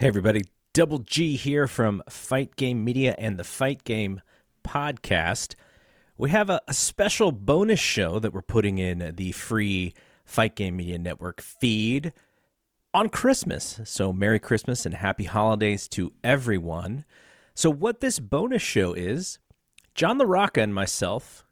Hey, everybody. Double G here from Fight Game Media and the Fight Game Podcast. We have a, a, special bonus show that we're putting in the free Fight Game Media Network feed on Christmas. So, Merry Christmas and Happy Holidays to everyone. So, what this bonus show is, John LaRocca and myself,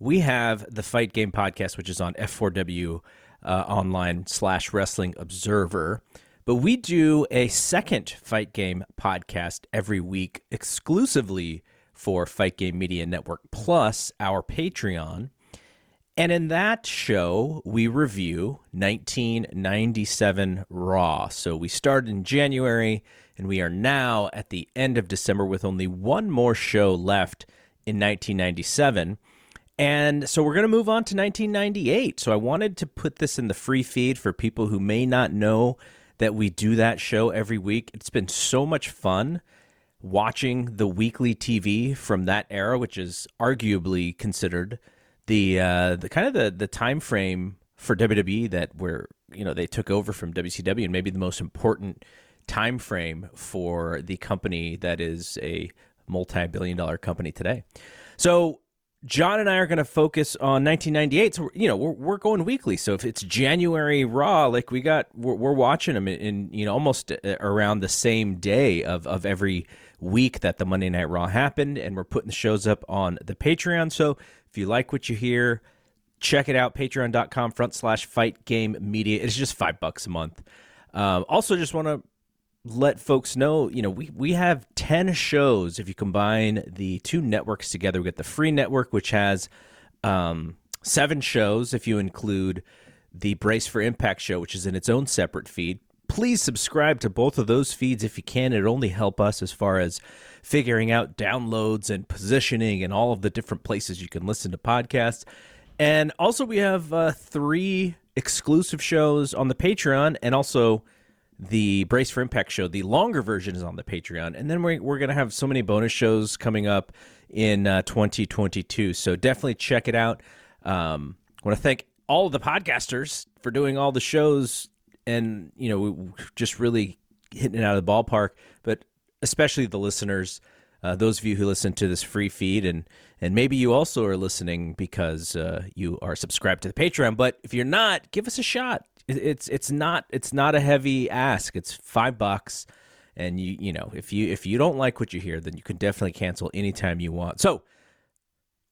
we have the Fight Game Podcast, which is on F4W uh, online slash Wrestling Observer. But we do a second Fight Game podcast every week exclusively for Fight Game Media Network Plus, our Patreon. And in that show, we review 1997 Raw. So we started in January, and we are now at the end of December with only one more show left in 1997. And so we're going to move on to 1998. So I wanted to put this in the free feed for people who may not know that we do that show every week. It's been so much fun watching the weekly TV from that era, which is arguably considered the uh, the kind of the the time frame for WWE that where you know they took over from WCW and maybe the most important time frame for the company that is a multi-billion dollar company today. So John and I are going to focus on 1998. So you know we're we're going weekly. So if it's January Raw, like we got, we're, we're watching them in, in, you know almost uh, around the same day of of every week that the Monday Night Raw happened, and we're putting the shows up on the Patreon. So if you like what you hear, check it out. Patreon.com front slash Fight Game Media. It's just five bucks a month. Um, also, just want to let folks know, you know, we, we have 10 shows. If you combine the two networks together, we get the free network, which has um, seven shows. If you include the Brace for Impact show, which is in its own separate feed, please subscribe to both of those feeds if you can. It'll only help us as far as figuring out downloads and positioning and all of the different places you can listen to podcasts. And also, we have uh, three exclusive shows on the Patreon and also the Brace for Impact show. The longer version is on the Patreon, and then we're we're gonna have so many bonus shows coming up in uh, 2022. So definitely check it out. Um, I want to thank all of the podcasters for doing all the shows, and you know, just really hitting it out of the ballpark. But especially the listeners, uh, those of you who listen to this free feed, and and maybe you also are listening because uh, you are subscribed to the Patreon. But if you're not, give us a shot it's it's not it's not a heavy ask. It's five bucks, and you you know if you if you don't like what you hear, then you can definitely cancel anytime you want. So,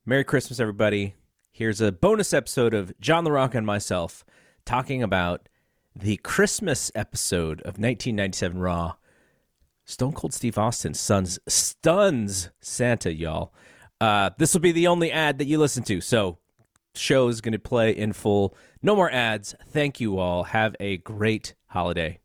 Merry Christmas, everybody! Here's a bonus episode of John LaRocca and myself talking about the Christmas episode of 1997 Raw. Stone Cold Steve Austin sons stuns Santa, y'all. Uh, this will be the only ad that you listen to, so show is going to play in full. No more ads. Thank you all. Have a great holiday.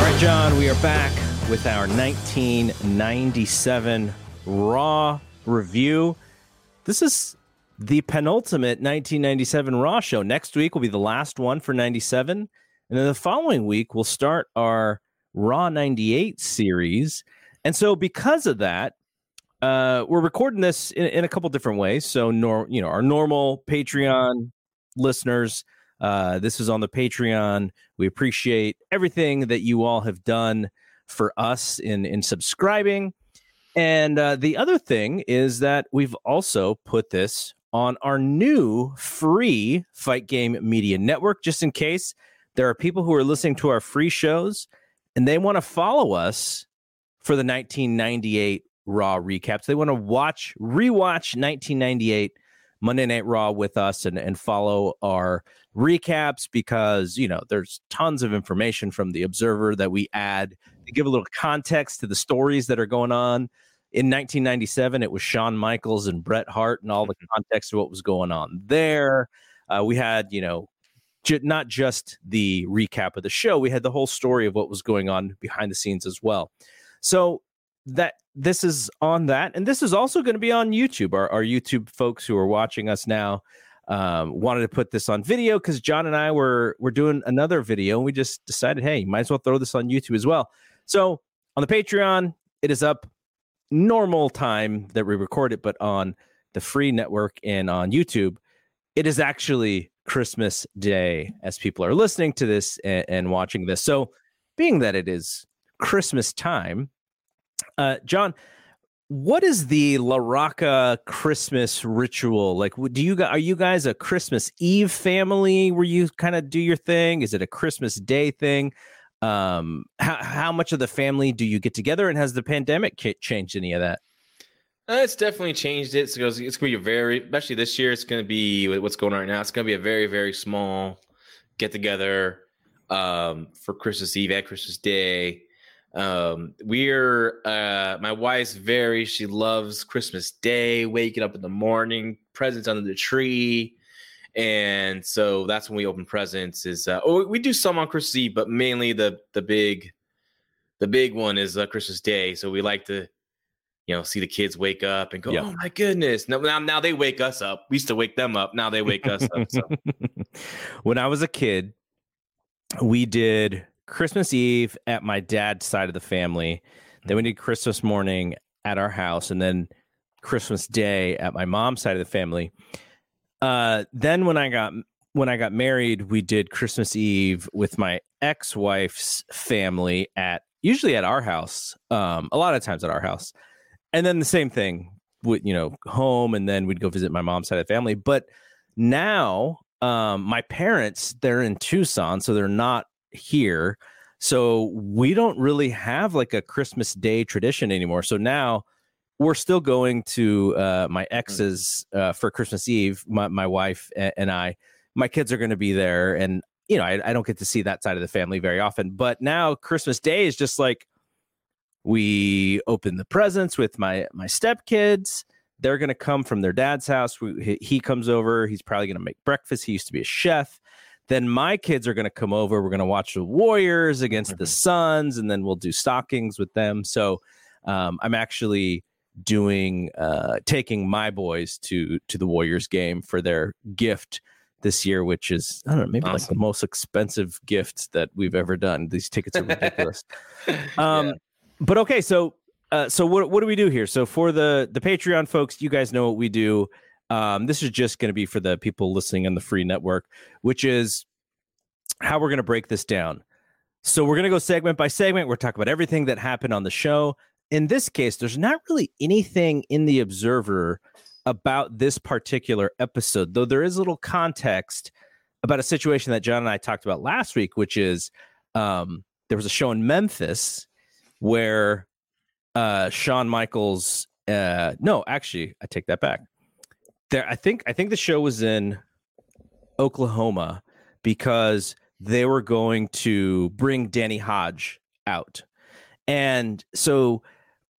All right, John, we are back with our 1997 Raw review. This is the penultimate 1997 Raw show. Next week will be the last one for 97. And then the following week, we'll start our Raw 98 series. And so, because of that, uh, we're recording this in, in a couple different ways. So, nor, you know, our normal Patreon listeners, uh, this is on the Patreon. We appreciate everything that you all have done for us in in subscribing. And uh, the other thing is that we've also put this on our new free Fight Game Media Network, just in case there are people who are listening to our free shows and they want to follow us for the 1998 Raw recaps. They want to watch, rewatch 1998 Monday Night Raw with us and, and follow our recaps because, you know, there's tons of information from the Observer that we add to give a little context to the stories that are going on. In 1997, it was Shawn Michaels and Bret Hart and all the context of what was going on there. Uh, we had, you know, not just the recap of the show, we had the whole story of what was going on behind the scenes as well. So that this is on that, and this is also going to be on YouTube. Our, our YouTube folks who are watching us now um, wanted to put this on video because John and I were were doing another video, and we just decided, hey, might as well throw this on YouTube as well. So on the Patreon, it is up normal time that we record it, but on the free network and on YouTube, it is actually Christmas Day as people are listening to this and, and watching this. So, being that it is Christmas time, uh, John, what is the LaRocca Christmas ritual? Like, do you are you guys a Christmas Eve family where you kind of do your thing? Is it a Christmas Day thing? Um, how how much of the family do you get together, and has the pandemic changed any of that? Uh, it's definitely changed it. So it's going to be a very, especially this year, it's going to be what's going on right now. It's going to be a very, very small get together um, for Christmas Eve and Christmas Day. Um, we're, uh, my wife's very, she loves Christmas Day, waking up in the morning, presents under the tree. And so that's when we open presents is, uh, oh, we do some on Christmas Eve, but mainly the, the big, the big one is uh, Christmas Day. So we like to, you know, see the kids wake up and go, "Oh my goodness!" Now, now, now they wake us up. We used to wake them up. Now they wake us up. So. when I was a kid, we did Christmas Eve at my dad's side of the family. Then we mm-hmm. did Christmas morning at our house, and then Christmas Day at my mom's side of the family. Uh, then when I got when I got married, we did Christmas Eve with my ex wife's family at usually at our house. Um, a lot of times at our house and then the same thing with you know home and then we'd go visit my mom's side of the family. But now um my parents they're in tucson so they're not here. So we don't really have like a christmas day tradition anymore. So now we're still going to uh my mm. ex's uh for christmas eve my, my wife and i. My kids are going to be there and you know I, I don't get to see that side of the family very often. But now christmas day is just like we open the presents with my my stepkids they're going to come from their dad's house we, he comes over he's probably going to make breakfast he used to be a chef then my kids are going to come over we're going to watch the warriors against the mm-hmm. suns and then we'll do stockings with them so um, i'm actually doing uh, taking my boys to to the warriors game for their gift this year, which is I don't know, maybe awesome. like the most expensive gift that we've ever done. These tickets are ridiculous. um, yeah but okay, so uh, so what what do we do here? So for the the Patreon folks, you guys know what we do. Um, this is just going to be for the people listening on the free network, which is how we're going to break this down. So we're going to go segment by segment. We're talking about everything that happened on the show. In this case, there's not really anything in the Observer about this particular episode, though there is a little context about a situation that John and I talked about last week, which is um, there was a show in Memphis where uh Shawn Michaels uh no, actually, I take that back. There I think I think the show was in Oklahoma because they were going to bring Danny Hodge out. And so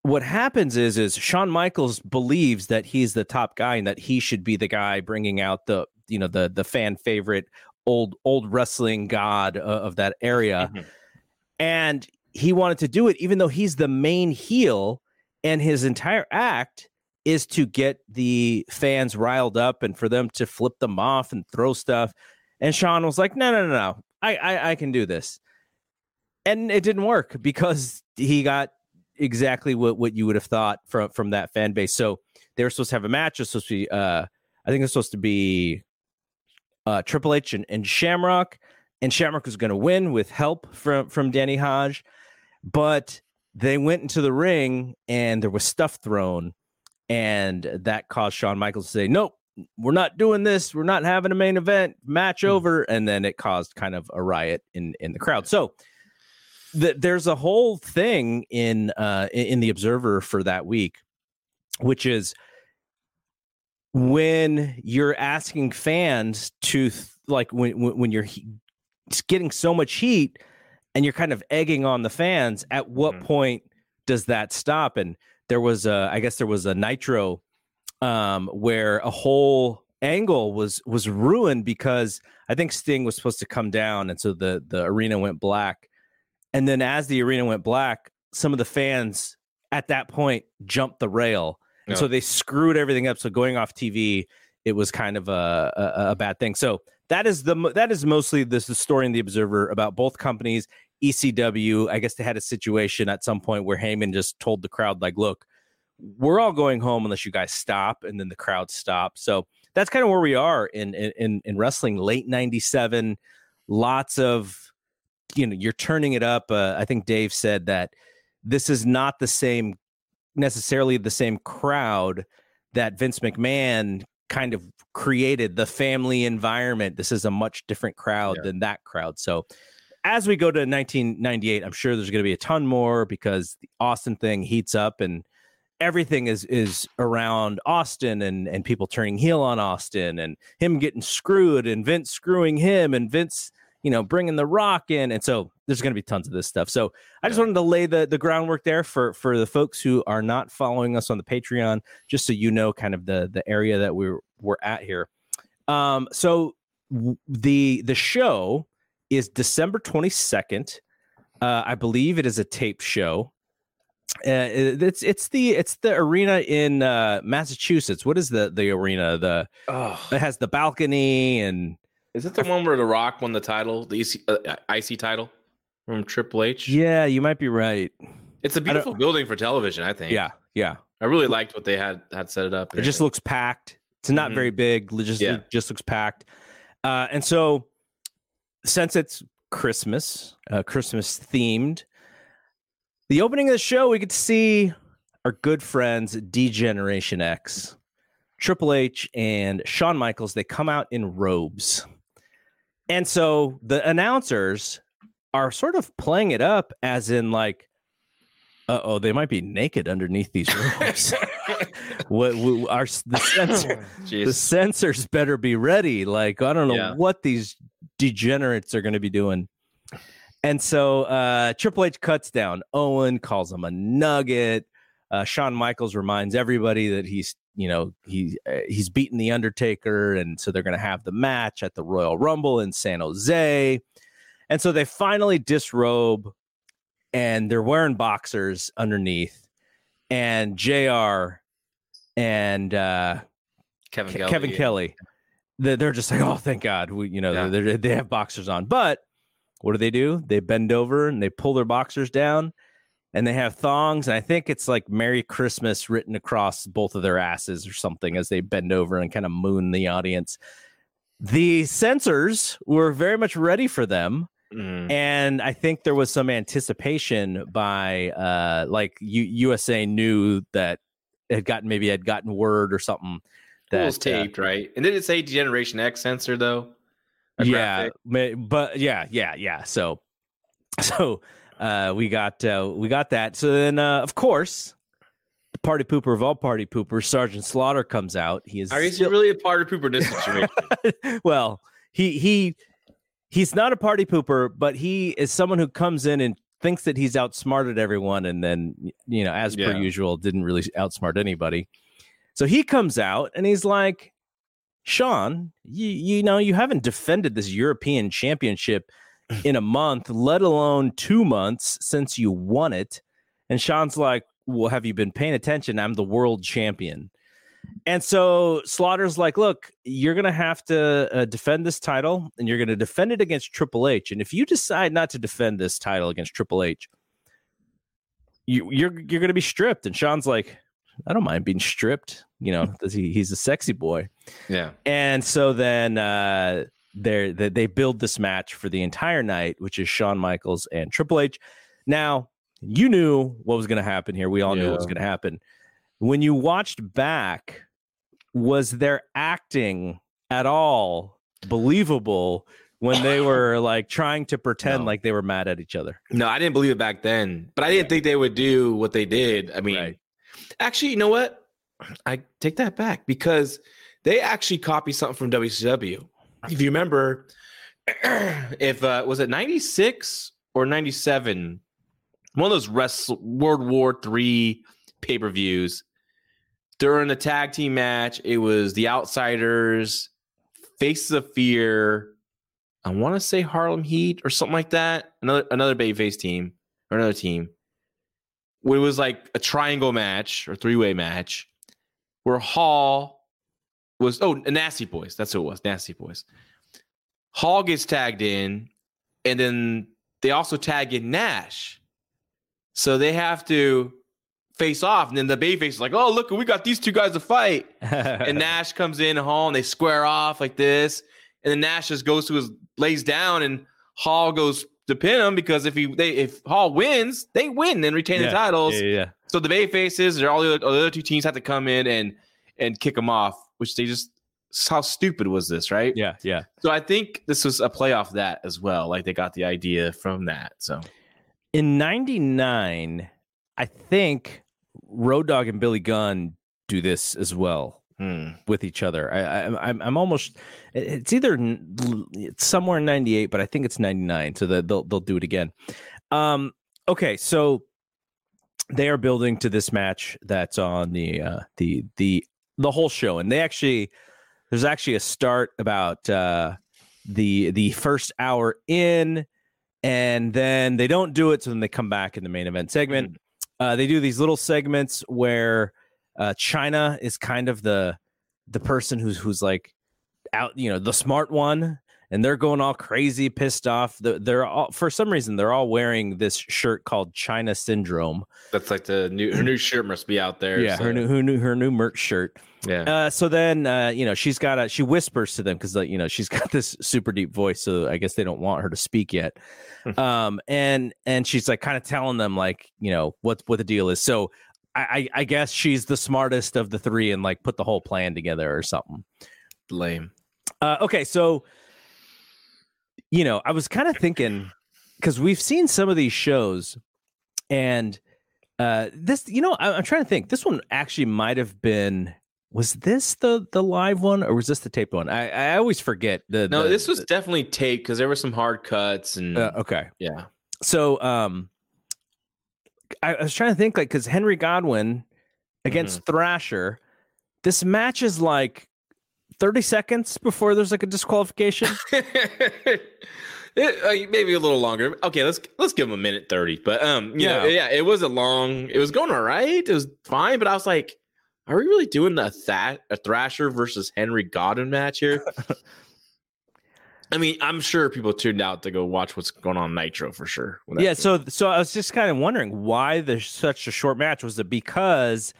what happens is is Shawn Michaels believes that he's the top guy and that he should be the guy bringing out the you know the the fan favorite old old wrestling god of that area. Mm-hmm. And he wanted to do it, even though he's the main heel, and his entire act is to get the fans riled up and for them to flip them off and throw stuff. And Shawn was like, "No, no, no, no, I, I, I can do this," and it didn't work because he got exactly what what you would have thought from from that fan base. So they were supposed to have a match. It's supposed to be, uh, I think it's supposed to be uh, Triple H and, and Shamrock, and Shamrock was going to win with help from from Danny Hodge. But they went into the ring and there was stuff thrown, and that caused Shawn Michaels to say, Nope, we're not doing this. We're not having a main event match mm-hmm. over. And then it caused kind of a riot in, in the crowd. So th- there's a whole thing in uh, in the Observer for that week, which is when you're asking fans to th- like when when you're he- getting so much heat and you're kind of egging on the fans at what mm-hmm. point does that stop? And there was a i guess there was a nitro um, where a whole angle was was ruined because i think sting was supposed to come down and so the the arena went black. And then as the arena went black some of the fans at that point jumped the rail. And so they screwed everything up. So going off tv it was kind of a, a, a bad thing. So that is the that is mostly this the story in the Observer about both companies. ECW, I guess they had a situation at some point where Heyman just told the crowd like, "Look, we're all going home unless you guys stop, and then the crowd stopped. So that's kind of where we are in in in wrestling. Late '97, lots of you know you're turning it up. Uh, I think Dave said that this is not the same necessarily the same crowd that Vince McMahon kind of created the family environment. This is a much different crowd yeah. than that crowd. So as we go to 1998, I'm sure there's going to be a ton more because the Austin thing heats up and everything is is around Austin and and people turning heel on Austin and him getting screwed and Vince screwing him and Vince you know bringing the rock in and so there's going to be tons of this stuff so i just wanted to lay the the groundwork there for for the folks who are not following us on the patreon just so you know kind of the the area that we're we're at here um so the the show is december 22nd uh i believe it is a tape show uh, it's it's the it's the arena in uh, Massachusetts. What is the the arena? The oh. it has the balcony and is it the one where The Rock won the title, the EC, uh, IC title from Triple H? Yeah, you might be right. It's a beautiful building for television. I think. Yeah, yeah. I really liked what they had had set it up. It just looks packed. It's not mm-hmm. very big. Just yeah. just looks packed. Uh, and so, since it's Christmas, uh, Christmas themed, the opening of the show, we get to see our good friends D Generation X, Triple H, and Shawn Michaels. They come out in robes. And so the announcers are sort of playing it up as in like, uh oh, they might be naked underneath these robes. what, what our the censor, the censors better be ready. Like I don't know yeah. what these degenerates are going to be doing. And so uh, Triple H cuts down Owen, calls him a nugget. Uh, Shawn Michaels reminds everybody that he's, you know, he uh, he's beaten the Undertaker, and so they're going to have the match at the Royal Rumble in San Jose. And so they finally disrobe, and they're wearing boxers underneath. And JR and uh, Kevin Kelly, Kevin Kelly, they're just like, oh, thank God, we, you know, yeah. they have boxers on, but what do they do? They bend over and they pull their boxers down and they have thongs. And I think it's like Merry Christmas written across both of their asses or something as they bend over and kind of moon the audience. The censors were very much ready for them. Mm. And I think there was some anticipation by uh like U- USA knew that it had gotten maybe had gotten word or something that was uh, taped, uh, right? And did it say Generation X censor though? yeah, but yeah, yeah, yeah. So, so uh, we got uh, we got that. So then, uh, of course, the party pooper of all party poopers, Sergeant Slaughter comes out. He is. Are you still... really a party pooper this well, he he he's not a party pooper, but he is someone who comes in and thinks that he's outsmarted everyone, and then you know, as yeah. per usual, didn't really outsmart anybody. So he comes out and he's like, Shawn, you, you know, you haven't defended this European championship in a month, let alone two months since you won it. And Shawn's like, Well, have you been paying attention? I'm the world champion. And so Slaughter's like, Look, you're going to have to uh, defend this title and you're going to defend it against Triple H. And if you decide not to defend this title against Triple H, you, you're you're going to be stripped. And Shawn's like, I don't mind being stripped. You know, he, he's a sexy boy. Yeah. And so then uh, they they build this match for the entire night, which is Shawn Michaels and Triple H. Now, you knew what was going to happen here. We all yeah. knew what was going to happen. When you watched back, was their acting at all believable when they were like trying to pretend no. like they were mad at each other? No, I didn't believe it back then, but I didn't think they would do what they did. I mean, right. Actually, you know what? I take that back because they actually copied something from WCW. If you remember, if uh, was it 96 or 97, one of those Wrestle World War Three pay per views during the tag team match, it was the Outsiders, Faces of Fear. I want to say Harlem Heat or something like that. Another another babyface team or another team it was like a triangle match or three way match where Hall was oh Nasty Boys. That's who it was. Nasty Boys. Hall gets tagged in, and then they also tag in Nash. So they have to face off, and then the babyface is like, "Oh, look, we got these two guys to fight." and Nash comes in Hall, and they square off like this, and then Nash just goes to his lays down, and Hall goes to pin him because if he they if Hall wins, they win and retain yeah. the titles. Yeah, yeah. So the Bay Faces or all the, other, all the other two teams have to come in and and kick them off, which they just how stupid was this, right? Yeah, yeah. So I think this was a play off that as well. Like they got the idea from that. So in '99, I think Road Dogg and Billy Gunn do this as well hmm. with each other. I, I, I'm I'm almost it's either it's somewhere in '98, but I think it's '99. So that they'll they'll do it again. Um, okay, so they are building to this match that's on the uh, the the the whole show, and they actually there's actually a start about uh, the the first hour in, and then they don't do it, so then they come back in the main event segment. Uh, they do these little segments where uh, Chyna is kind of the the person who's who's like out, you know, the smart one, and they're going all crazy, pissed off. They're all for some reason they're all wearing this shirt called Chyna Syndrome. That's like the new her new shirt must be out there. Yeah, so. her new her new her new merch shirt. Yeah. Uh, so then, uh, you know, she's got a she whispers to them because, like, you know, she's got this super deep voice, so I guess they don't want her to speak yet. um, and and she's like kind of telling them like, you know, what what the deal is. So I, I guess she's the smartest of the three and like put the whole plan together or something. Lame. Uh, okay, so you know, I was kind of thinking because we've seen some of these shows, and uh, this, you know, I, I'm trying to think. This one actually might have been. Was this the the live one or was this the taped one? I, I always forget. The no, the, this was definitely taped because there were some hard cuts and uh, okay. yeah. So um, I, I was trying to think like because Henry Godwinn against Thrasher, this match is like 30 seconds before there's like a disqualification. It, uh, maybe a little longer. Okay, let's let's give him a minute thirty. But um, you know, Yeah. yeah, it was a long. It was going all right. It was fine. But I was like, are we really doing a that a Thrasher versus Henry Godwinn match here? I mean, I'm sure people tuned out to go watch what's going on Nitro for sure. yeah, so so I was just kind of wondering why there's such a short match. Was it because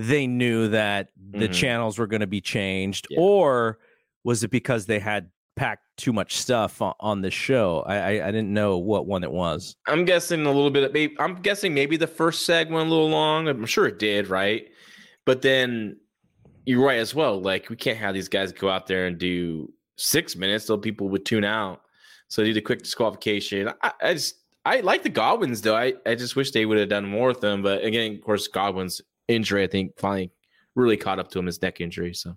they knew that the Mhm. channels were going to be changed, Yeah. or was it because they had packed too much stuff on, on this show? I, I I didn't know what one it was. I'm guessing a little bit. Of, maybe, I'm guessing maybe the first seg went a little long. I'm sure it did, right? But then you're right as well. Like we can't have these guys go out there and do six minutes, so people would tune out. So they did a quick disqualification. I, I just I like the Godwins though. I, I just wish they would have done more with them. But again, of course, Godwin's injury I think finally really caught up to him his neck injury. So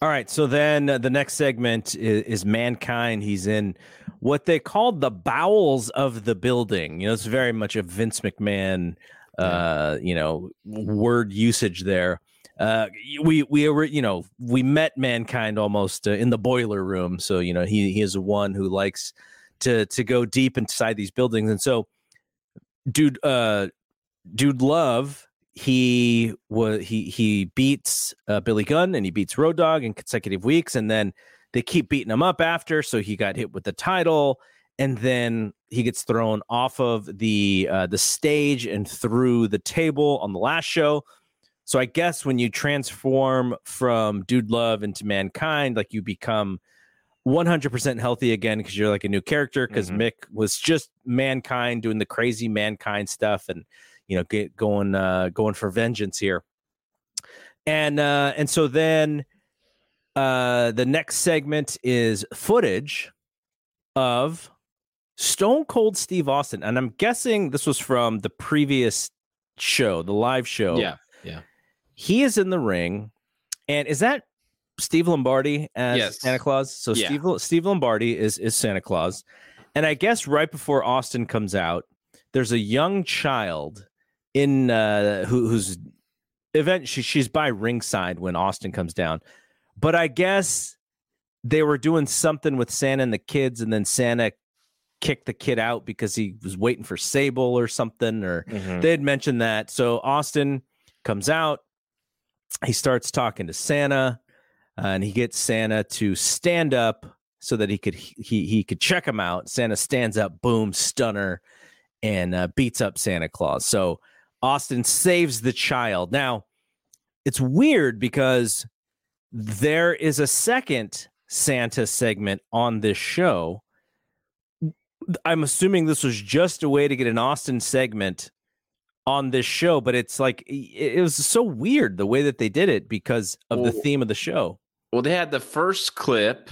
All right, so then uh, the next segment is, is mankind. He's in what they called the bowels of the building. You know, it's very much a Vince McMahon, uh, you know, word usage there. Uh, we we were you know we met mankind almost uh, in the boiler room. So you know he he is the one who likes to to go deep inside these buildings, and so dude, uh, dude, love he was he he beats uh, Billy Gunn and he beats Road Dogg in consecutive weeks, and then they keep beating him up after. So he got hit with the title, and then he gets thrown off of the uh, the stage and through the table on the last show. So I guess when you transform from Dude Love into Mankind, like you become 100% healthy again because you're like a new character. Because Mhm. Mick was just Mankind doing the crazy Mankind stuff and you know get going uh, going for vengeance here. And uh, and so then uh, the next segment is footage of Stone Cold Steve Austin, and I'm guessing this was from the previous show, the live show. yeah, yeah. he is in the ring, and is that Steve Lombardi as Yes. Santa Claus? So Yeah. Steve Steve Lombardi is is Santa Claus, and I guess right before Austin comes out, there's a young child in uh, who, who's event. She, she's by ringside when Austin comes down, but I guess they were doing something with Santa and the kids, and then Santa kicked the kid out because he was waiting for Sable or something, or Mhm. they had mentioned that. So Austin comes out. He starts talking to Santa, uh, and he gets Santa to stand up so that he could he he could check him out. Santa stands up, boom, stunner, and uh, beats up Santa Claus. So Austin saves the child. Now, it's weird because there is a second Santa segment on this show. I'm assuming this was just a way to get an Austin segment on this show, but it's like it was so weird the way that they did it because of the theme of the show. Well, they had the first clip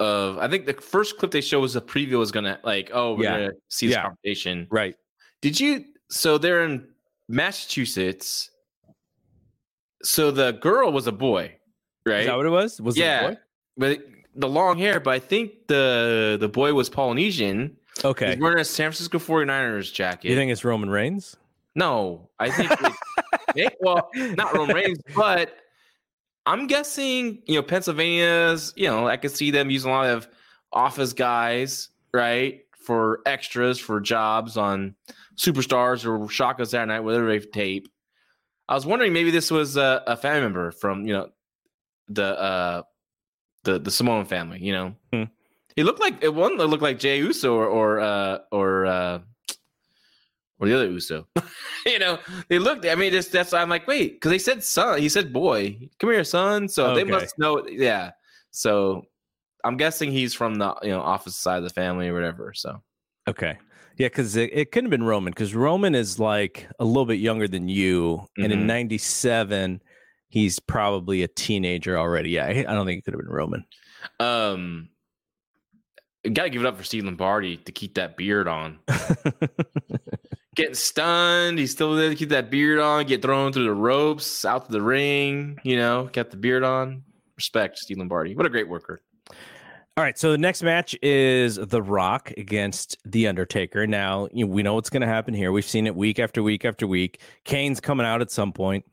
of I think the first clip they showed was a preview was gonna like, oh, we're Yeah. gonna see this Yeah. conversation. Right. Did you so they're in Massachusetts. So the girl was a boy, right? Is that what it was? Was it a yeah. boy? But the long hair, but I think the the boy was Polynesian. Okay. He's wearing a San Francisco 49ers jacket. You think it's Roman Reigns? No, I think. it- well, not Roman Reigns, but I'm guessing you know Pennsylvania's. You know, I could see them using a lot of office guys, right, for extras for jobs on Superstars or Shotgun Saturday Night, whatever they tape. I was wondering maybe this was a, a family member from you know the uh the the Samoan family. You know, Hmm. he looked like it one looked like Jey Uso or or uh, or uh, or the other Uso. you know, they looked. I mean, just that's. I'm like, wait, because they said son. He said boy. Come here, son. So they must know. Yeah. So I'm guessing he's from the you know office side of the family or whatever. So Okay. Yeah, because it, it couldn't have been Roman because Roman is like a little bit younger than you. And in Mhm. 97, he's probably a teenager already. Yeah, I I don't think it could have been Roman. um, got to give it up for Steve Lombardi to keep that beard on. Getting stunned, he's still there to keep that beard on. Get thrown through the ropes, out to the ring. You know, got the beard on. Respect, Steve Lombardi. What a great worker. All right, so the next match is The Rock against The Undertaker. Now, you know, we know what's going to happen here. We've seen it week after week after week. Kane's coming out at some point.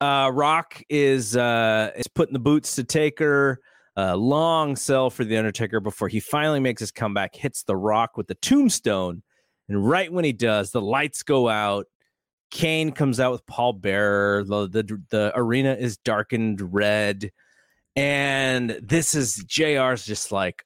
Uh, Rock is uh, is putting the boots to Taker. Uh, long sell for The Undertaker before he finally makes his comeback, hits The Rock with the tombstone. And right when he does, the lights go out. Kane comes out with Paul Bearer. The, the, the arena is darkened red. And this is JR's just like,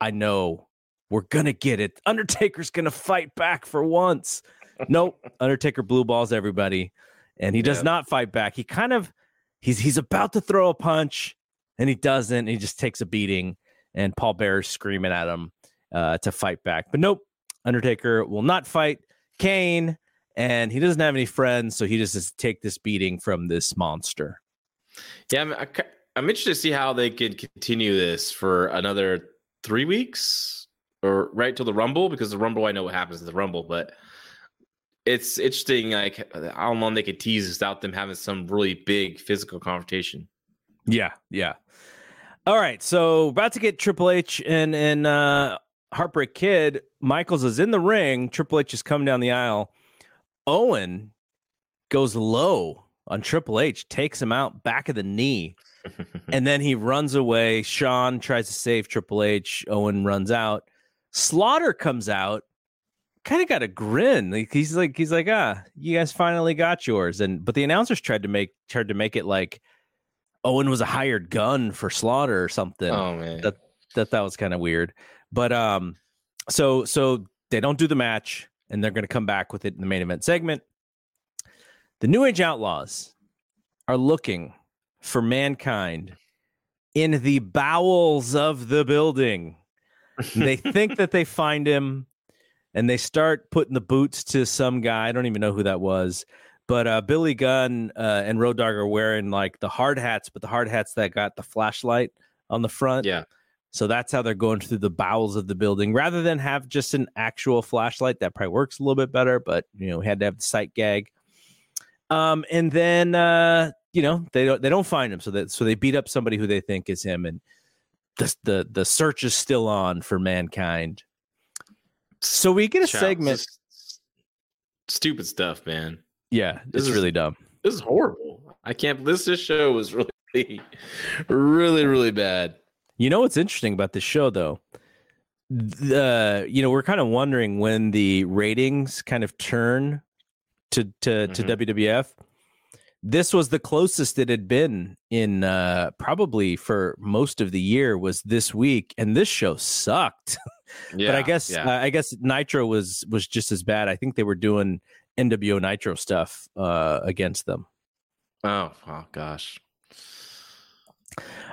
I know we're gonna get it. Undertaker's gonna fight back for once. nope. Undertaker blue balls everybody. And he does Yeah. not fight back. He kind of he's he's about to throw a punch and he doesn't. And he just takes a beating. And Paul Bearer's screaming at him uh, to fight back. But nope, Undertaker will not fight Kane. And he doesn't have any friends, so he just has to take this beating from this monster. Yeah, I'm, I'm interested to see how they could continue this for another three weeks or right till the Rumble because the Rumble I know what happens at the Rumble, but it's interesting. Like how long they could tease without them having some really big physical confrontation. Yeah, yeah. All right, so about to get Triple H and and uh, Heartbreak Kid. Michaels is in the ring. Triple H is coming down the aisle. Owen goes low on Triple H, takes him out back of the knee, and then he runs away. Shawn tries to save Triple H. Owen runs out. Slaughter comes out. Kind of got a grin. Like he's like he's like ah, you guys finally got yours. And but the announcers tried to make tried to make it like Owen was a hired gun for Slaughter or something. oh man, That- That that was kind of weird. But um, so so they don't do the match, and they're going to come back with it in the main event segment. The New Age Outlaws are looking for mankind in the bowels of the building. They think that they find him, and they start putting the boots to some guy. I don't even know who that was. But uh, Billy Gunn uh, and Road Dogg are wearing like the hard hats, but the hard hats that got the flashlight on the front. yeah, So that's how they're going through the bowels of the building rather than have just an actual flashlight. That probably works a little bit better, but you know, we had to have the sight gag. Um, and then uh, you know, they don't they don't find him, so that so they beat up somebody who they think is him, and the the the search is still on for mankind. So we get a Child, segment. stupid stuff, man. Yeah, This it's is- really dumb. This is horrible. I can't. This this show was really, really, really bad. You know what's interesting about this show, though? The you know we're kind of wondering when the ratings kind of turn to to to Mhm. WWF. This was the closest it had been in uh probably for most of the year was this week, and this show sucked. Yeah, but I guess yeah. uh, I guess Nitro was was just as bad. I think they were doing NWO Nitro stuff uh, against them. Oh, oh gosh.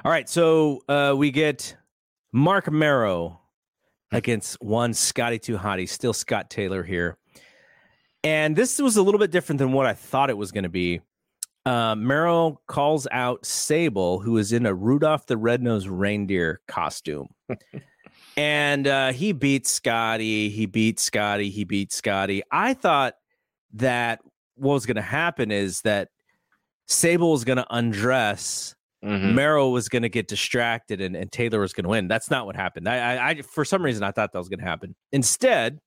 All right, so uh, we get Marc Mero against one Scotty Too Hottie, still Scott Taylor here. And this was a little bit different than what I thought it was going to be. Uh, Mero calls out Sable, who is in a Rudolph the Red-Nosed Reindeer costume. and uh, he beats Scotty. He beats Scotty. He beats Scotty. I thought that what was going to happen is that Sable was going to undress Mm-hmm. Mero was going to get distracted and, and Taylor was going to win. That's not what happened. I, I, I, for some reason, I thought that was going to happen. Instead,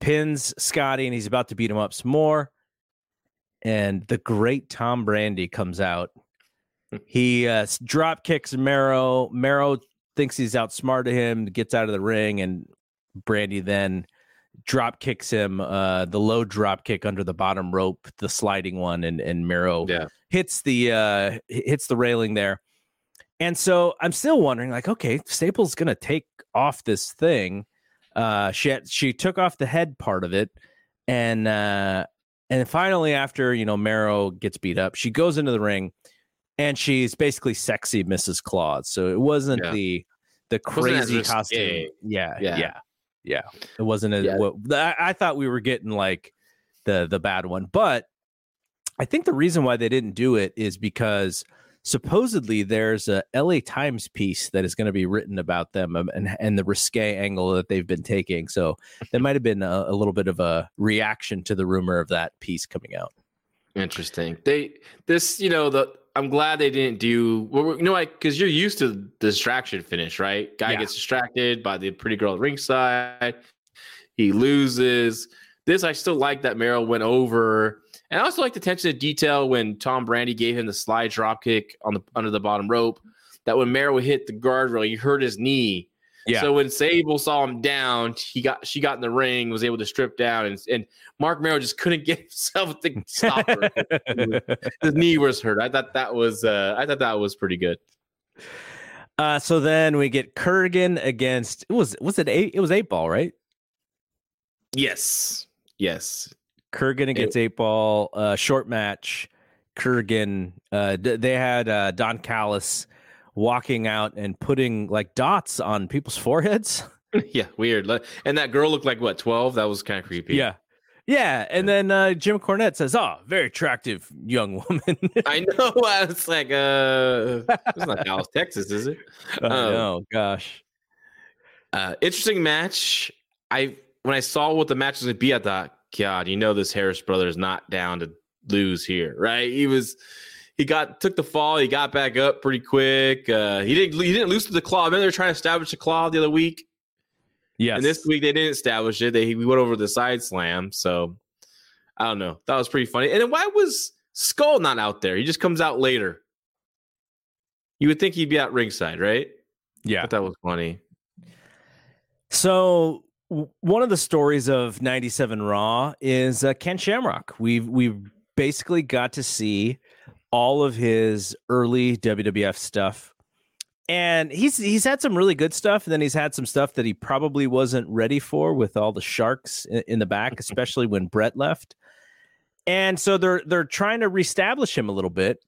pins Scotty and he's about to beat him up some more. And the great Tom Brandi comes out. He uh, drop kicks Mero. Mero thinks he's outsmarted him, gets out of the ring, and Brandi then drop kicks him, uh, the low drop kick under the bottom rope, the sliding one, and and Mero yeah. hits the uh, hits the railing there. And so I'm still wondering, like, okay, Sable's gonna take off this thing. Uh, she had, she took off the head part of it, and uh, and finally, after you know Mero gets beat up, she goes into the ring, and she's basically sexy Mrs. Claus. So it wasn't yeah. the the crazy costume. Yeah, yeah, yeah. Yeah, it wasn't a. Yeah. What, I, I thought we were getting like the the bad one, but I think the reason why they didn't do it is because supposedly there's a LA Times piece that is going to be written about them um, and and the risque angle that they've been taking. So there might have been a, a, little bit of a reaction to the rumor of that piece coming out. Interesting. They this you know the I'm glad they didn't do well, you know like because you're used to the distraction finish, right? Guy yeah. gets distracted by the pretty girl at ringside. He loses. This I still like that Mero went over. And I also like the attention to detail when Tom Brandi gave him the slide drop kick on the under the bottom rope. That when Mero hit the guardrail, he hurt his knee yeah. So when Sable saw him down, he got she got in the ring, was able to strip down, and and Marc Mero just couldn't get himself to stop her. His knee was hurt. I thought that was uh, I thought that was pretty good. Uh, so then we get Kurrgan against it was was it eight? It was eight ball, right? Yes, yes. Kurrgan against it, eight ball. Uh, short match. Kurrgan. Uh, they had uh, Don Callis walking out and putting like dots on people's foreheads. yeah, weird. And that girl looked like what, 12? That was kind of creepy. Yeah. Yeah, and then uh, Jim Cornette says, "Oh, very attractive young woman." I know. I was like, "Uh, it's not Dallas, Texas, is it?" Oh um, gosh. Uh, interesting match. I when I saw what the match was going to be, I thought, God, you know, this Harris brother is not down to lose here, right? He was he got took the fall. He got back up pretty quick. Uh, he didn't he didn't lose to the claw. I mean, they were trying to establish the claw the other week. Yes. And this week they didn't establish it. They we went over the side slam. So I don't know. That was pretty funny. And then why was Skull not out there? He just comes out later. You would think he'd be at ringside, right? Yeah. But that was funny. So one of the stories of 97 Raw is uh, Ken Shamrock. We've we've basically got to see all of his early WWF stuff. And he's he's had some really good stuff, and then he's had some stuff that he probably wasn't ready for with all the sharks in, in the back, especially when Bret left. And so they're they're trying to reestablish him a little bit,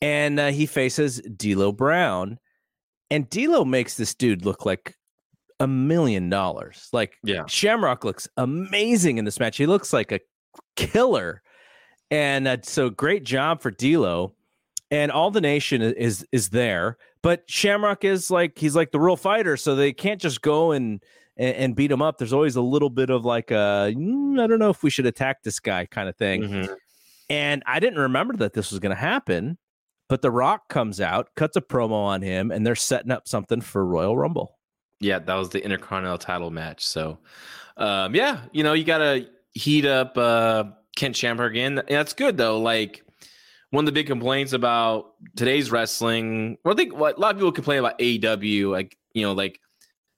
and uh, he faces D'Lo Brown, and D'Lo makes this dude look like a million dollars. Like yeah, Shamrock looks amazing in this match. He looks like a killer and uh, so great job for D'Lo. And all the nation is is there, but Shamrock is like he's like the real fighter, so they can't just go and and, and beat him up. There's always a little bit of like a mm, I don't know if we should attack this guy kind of thing. Mm-hmm. And I didn't remember that this was going to happen, but The Rock comes out, cuts a promo on him, and they're setting up something for Royal Rumble. Yeah, that was the Intercontinental title match. So, um, yeah, you know, you got to heat up uh, Ken Shamrock again. That's good though. Like one of the big complaints about today's wrestling, well, I think what a lot of people complain about AEW, like you know, like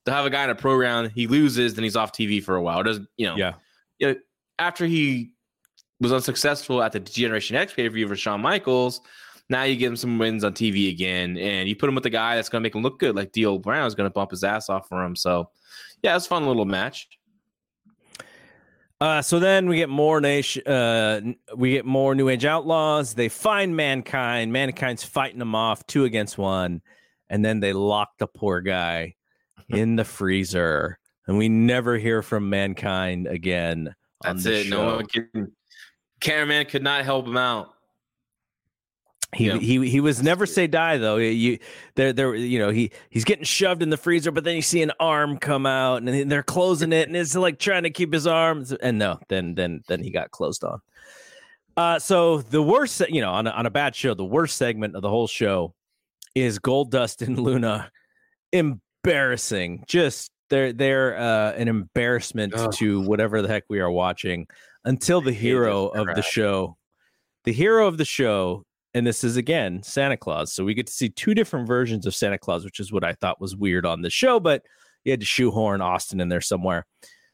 to have a guy in a program, he loses, then he's off TV for a while. It doesn't you know? Yeah. You know, after he was unsuccessful at the Generation X pay per view for Shawn Michaels, now you give him some wins on TV again, and you put him with the guy that's going to make him look good, like D'Lo Brown is going to bump his ass off for him. So, yeah, it's a fun little match. Uh, so then we get more nation. Uh, we get more New Age Outlaws. They find mankind. Mankind's fighting them off two against one, and then they lock the poor guy in the freezer, and we never hear from mankind again. That's it. Show. No one can. Cameraman could not help him out. He, yeah. he he was never say die though. You there there you know he he's getting shoved in the freezer, but then you see an arm come out and they're closing it, and it's like trying to keep his arms. And no, then then then he got closed on. Uh, so the worst, you know, on a, on a bad show, the worst segment of the whole show is Goldust and Luna. Embarrassing, just they're they're uh, an embarrassment oh. to whatever the heck we are watching. Until the hero of the show, the hero of the show and this is again Santa Claus. So we get to see two different versions of Santa Claus, which is what I thought was weird on the show, but you had to shoehorn Austin in there somewhere.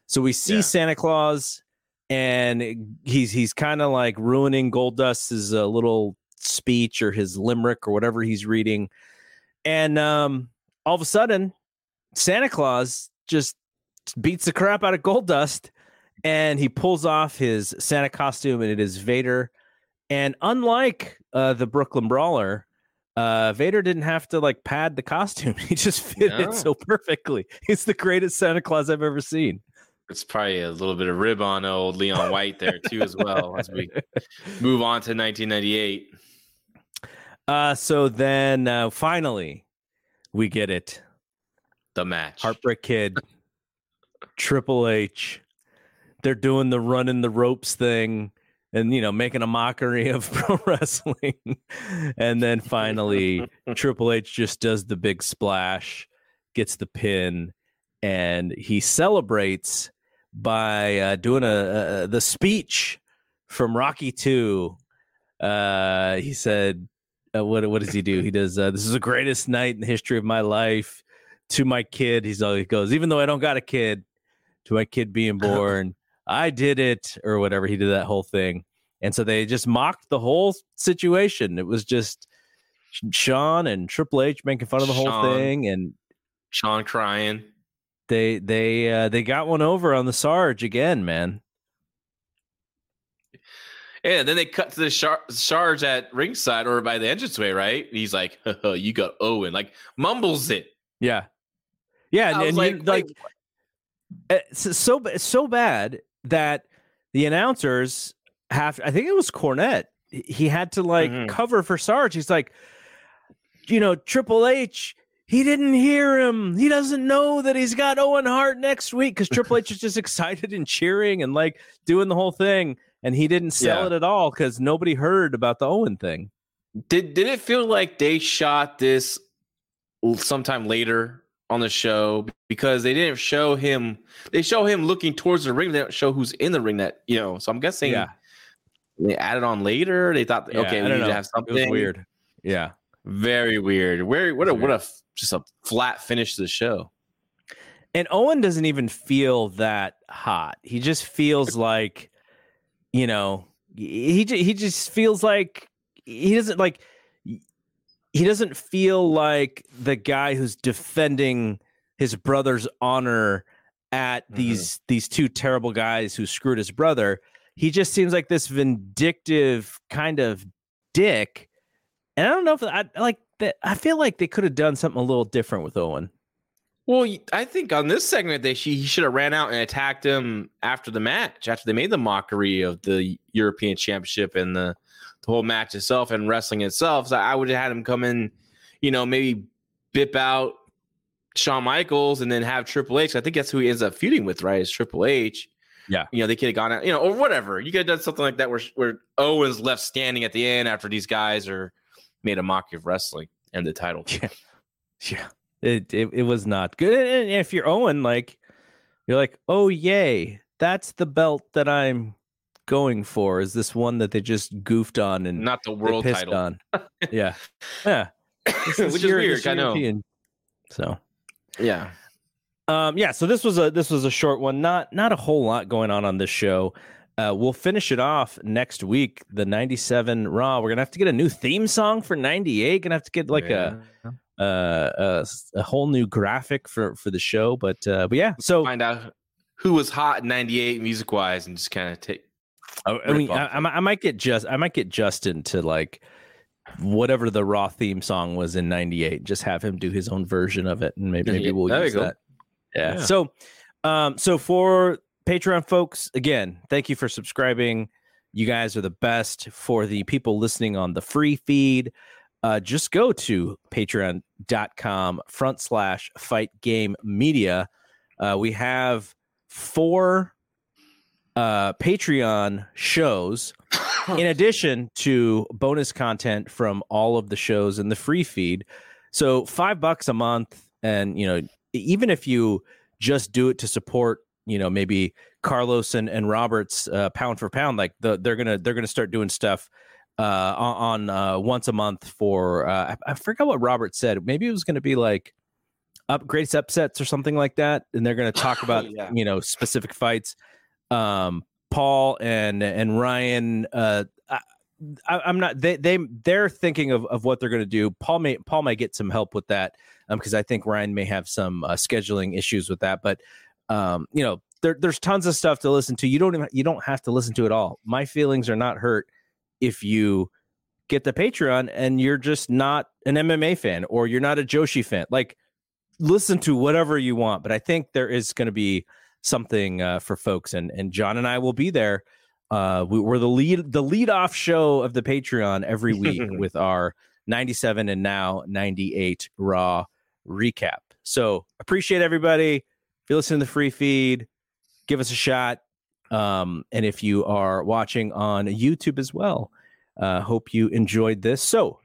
So we see yeah. Santa Claus, and he's he's kind of like ruining Goldust's uh, little speech or his limerick or whatever he's reading, and um, all of a sudden, Santa Claus just beats the crap out of Goldust, and he pulls off his Santa costume, and it is Vader. And unlike uh, the Brooklyn Brawler, uh, Vader didn't have to like pad the costume. He just fit no. it so perfectly. He's the greatest Santa Claus I've ever seen. It's probably a little bit of rib on old Leon White there too, as well as we move on to 1998. Uh, so then uh, finally we get it. The match. Heartbreak Kid, Triple H. They're doing the running the ropes thing and you know making a mockery of pro wrestling. And then finally triple h just does the big splash gets the pin and he celebrates by uh, doing a, the speech from rocky 2 uh, he said uh, what, what does he do? He does uh, this is the greatest night in the history of my life to my kid. He's all he goes even though i don't got a kid to my kid being born I did it or whatever. He did that whole thing. And so they just mocked the whole situation. It was just Shawn and Triple H making fun of the Shawn, whole thing and Shawn crying. They they uh, they got one over on the Sarge again, man. Yeah, then they cut to the char- Sarge at ringside or by the entranceway, right? And He's like, "You got Owen," like mumbles it. Yeah, yeah, and, and like, you, like it's eh, so so bad that the announcers have I think it was Cornette. He had to like mm-hmm. cover for Sarge. He's like, you know, Triple H. He didn't hear him. He doesn't know that he's got Owen Hart next week because Triple H is just excited and cheering and like doing the whole thing, and he didn't sell yeah. it at all because nobody heard about the Owen thing. Did did it feel like they shot this sometime later on the show because they didn't show him. They show him looking towards the ring. They don't show who's in the ring. That you know. So I'm guessing yeah. they added on later. They thought, yeah, okay, we need know. to have something weird. Yeah, very weird. Where what a what a just a flat finish to the show. And Owen doesn't even feel that hot. He just feels like, you know, he he just feels like he doesn't like he doesn't feel like the guy who's defending his brother's honor at mm-hmm. these these two terrible guys who screwed his brother. He just seems like this vindictive kind of dick. And I don't know if I like that. I feel like they could have done something a little different with Owen. Well, I think on this segment they he should have ran out and attacked him after the match, after they made the mockery of the European Championship and the the whole match itself and wrestling itself. So I would have had him come in, you know, maybe bip out Shawn Michaels and then have Triple H. I think that's who he ends up feuding with, right? Is Triple H. Yeah. You know, they could have gone out, you know, or whatever. You could have done something like that where where Owens left standing at the end after these guys are made a mockery of wrestling and the title. Yeah. Yeah. It, it it was not good. And if you're Owen, like you're like, oh yay, that's the belt that I'm going for is this one that they just goofed on and not the world title on. yeah, yeah, which is weird. I know. So, yeah, um, yeah. So this was a this was a short one. Not not a whole lot going on on this show. Uh, we'll finish it off next week. The '97 Raw. We're gonna have to get a new theme song for '98. Gonna have to get like yeah. a, uh, a a whole new graphic for for the show. But uh, but yeah. So find out who was hot in '98 music wise, and just kind of take. I, I mean, I, I, might get just I might get Justin to like whatever the raw theme song was in 98 just have him do his own version of it and maybe, maybe we'll use that. Yeah. yeah. so um so for patreon folks again thank you for subscribing. You guys are the best. For the people listening on the free feed uh just go to patreon.com front slash fight game media. Uh we have four uh patreon shows in addition to bonus content from all of the shows in the free feed. So five bucks a month, and you know, even if you just do it to support, you know, maybe Carlos and, and Roberts uh, pound for pound, like the, they're gonna they're gonna start doing stuff uh, on, uh, once a month for uh, I, I forgot what Robert said. Maybe it was gonna be like up greatest upsets or something like that, and they're gonna talk about yeah. you know specific fights. Um, Paul and and Ryan. Uh, I, am not. They they they're thinking of, of what they're going to do. Paul may Paul may get some help with that Um, because um, I think Ryan may have some uh, scheduling issues with that. But um, you know, there, there's tons of stuff to listen to. You don't even, you don't have to listen to it all. My feelings are not hurt if you get the Patreon and you're just not an MMA fan or you're not a Joshi fan. Like, listen to whatever you want. But I think there is going to be something uh, for folks, and and John and I will be there. Uh, we, are the lead the lead off show of the Patreon every week with our 97 and now 98 Raw recap. So appreciate everybody. If you listen to the free feed, give us a shot. Um, and if you are watching on YouTube as well, uh, hope you enjoyed this. So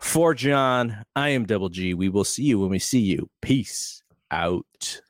for John, I am Double G. We will see you when we see you. Peace out.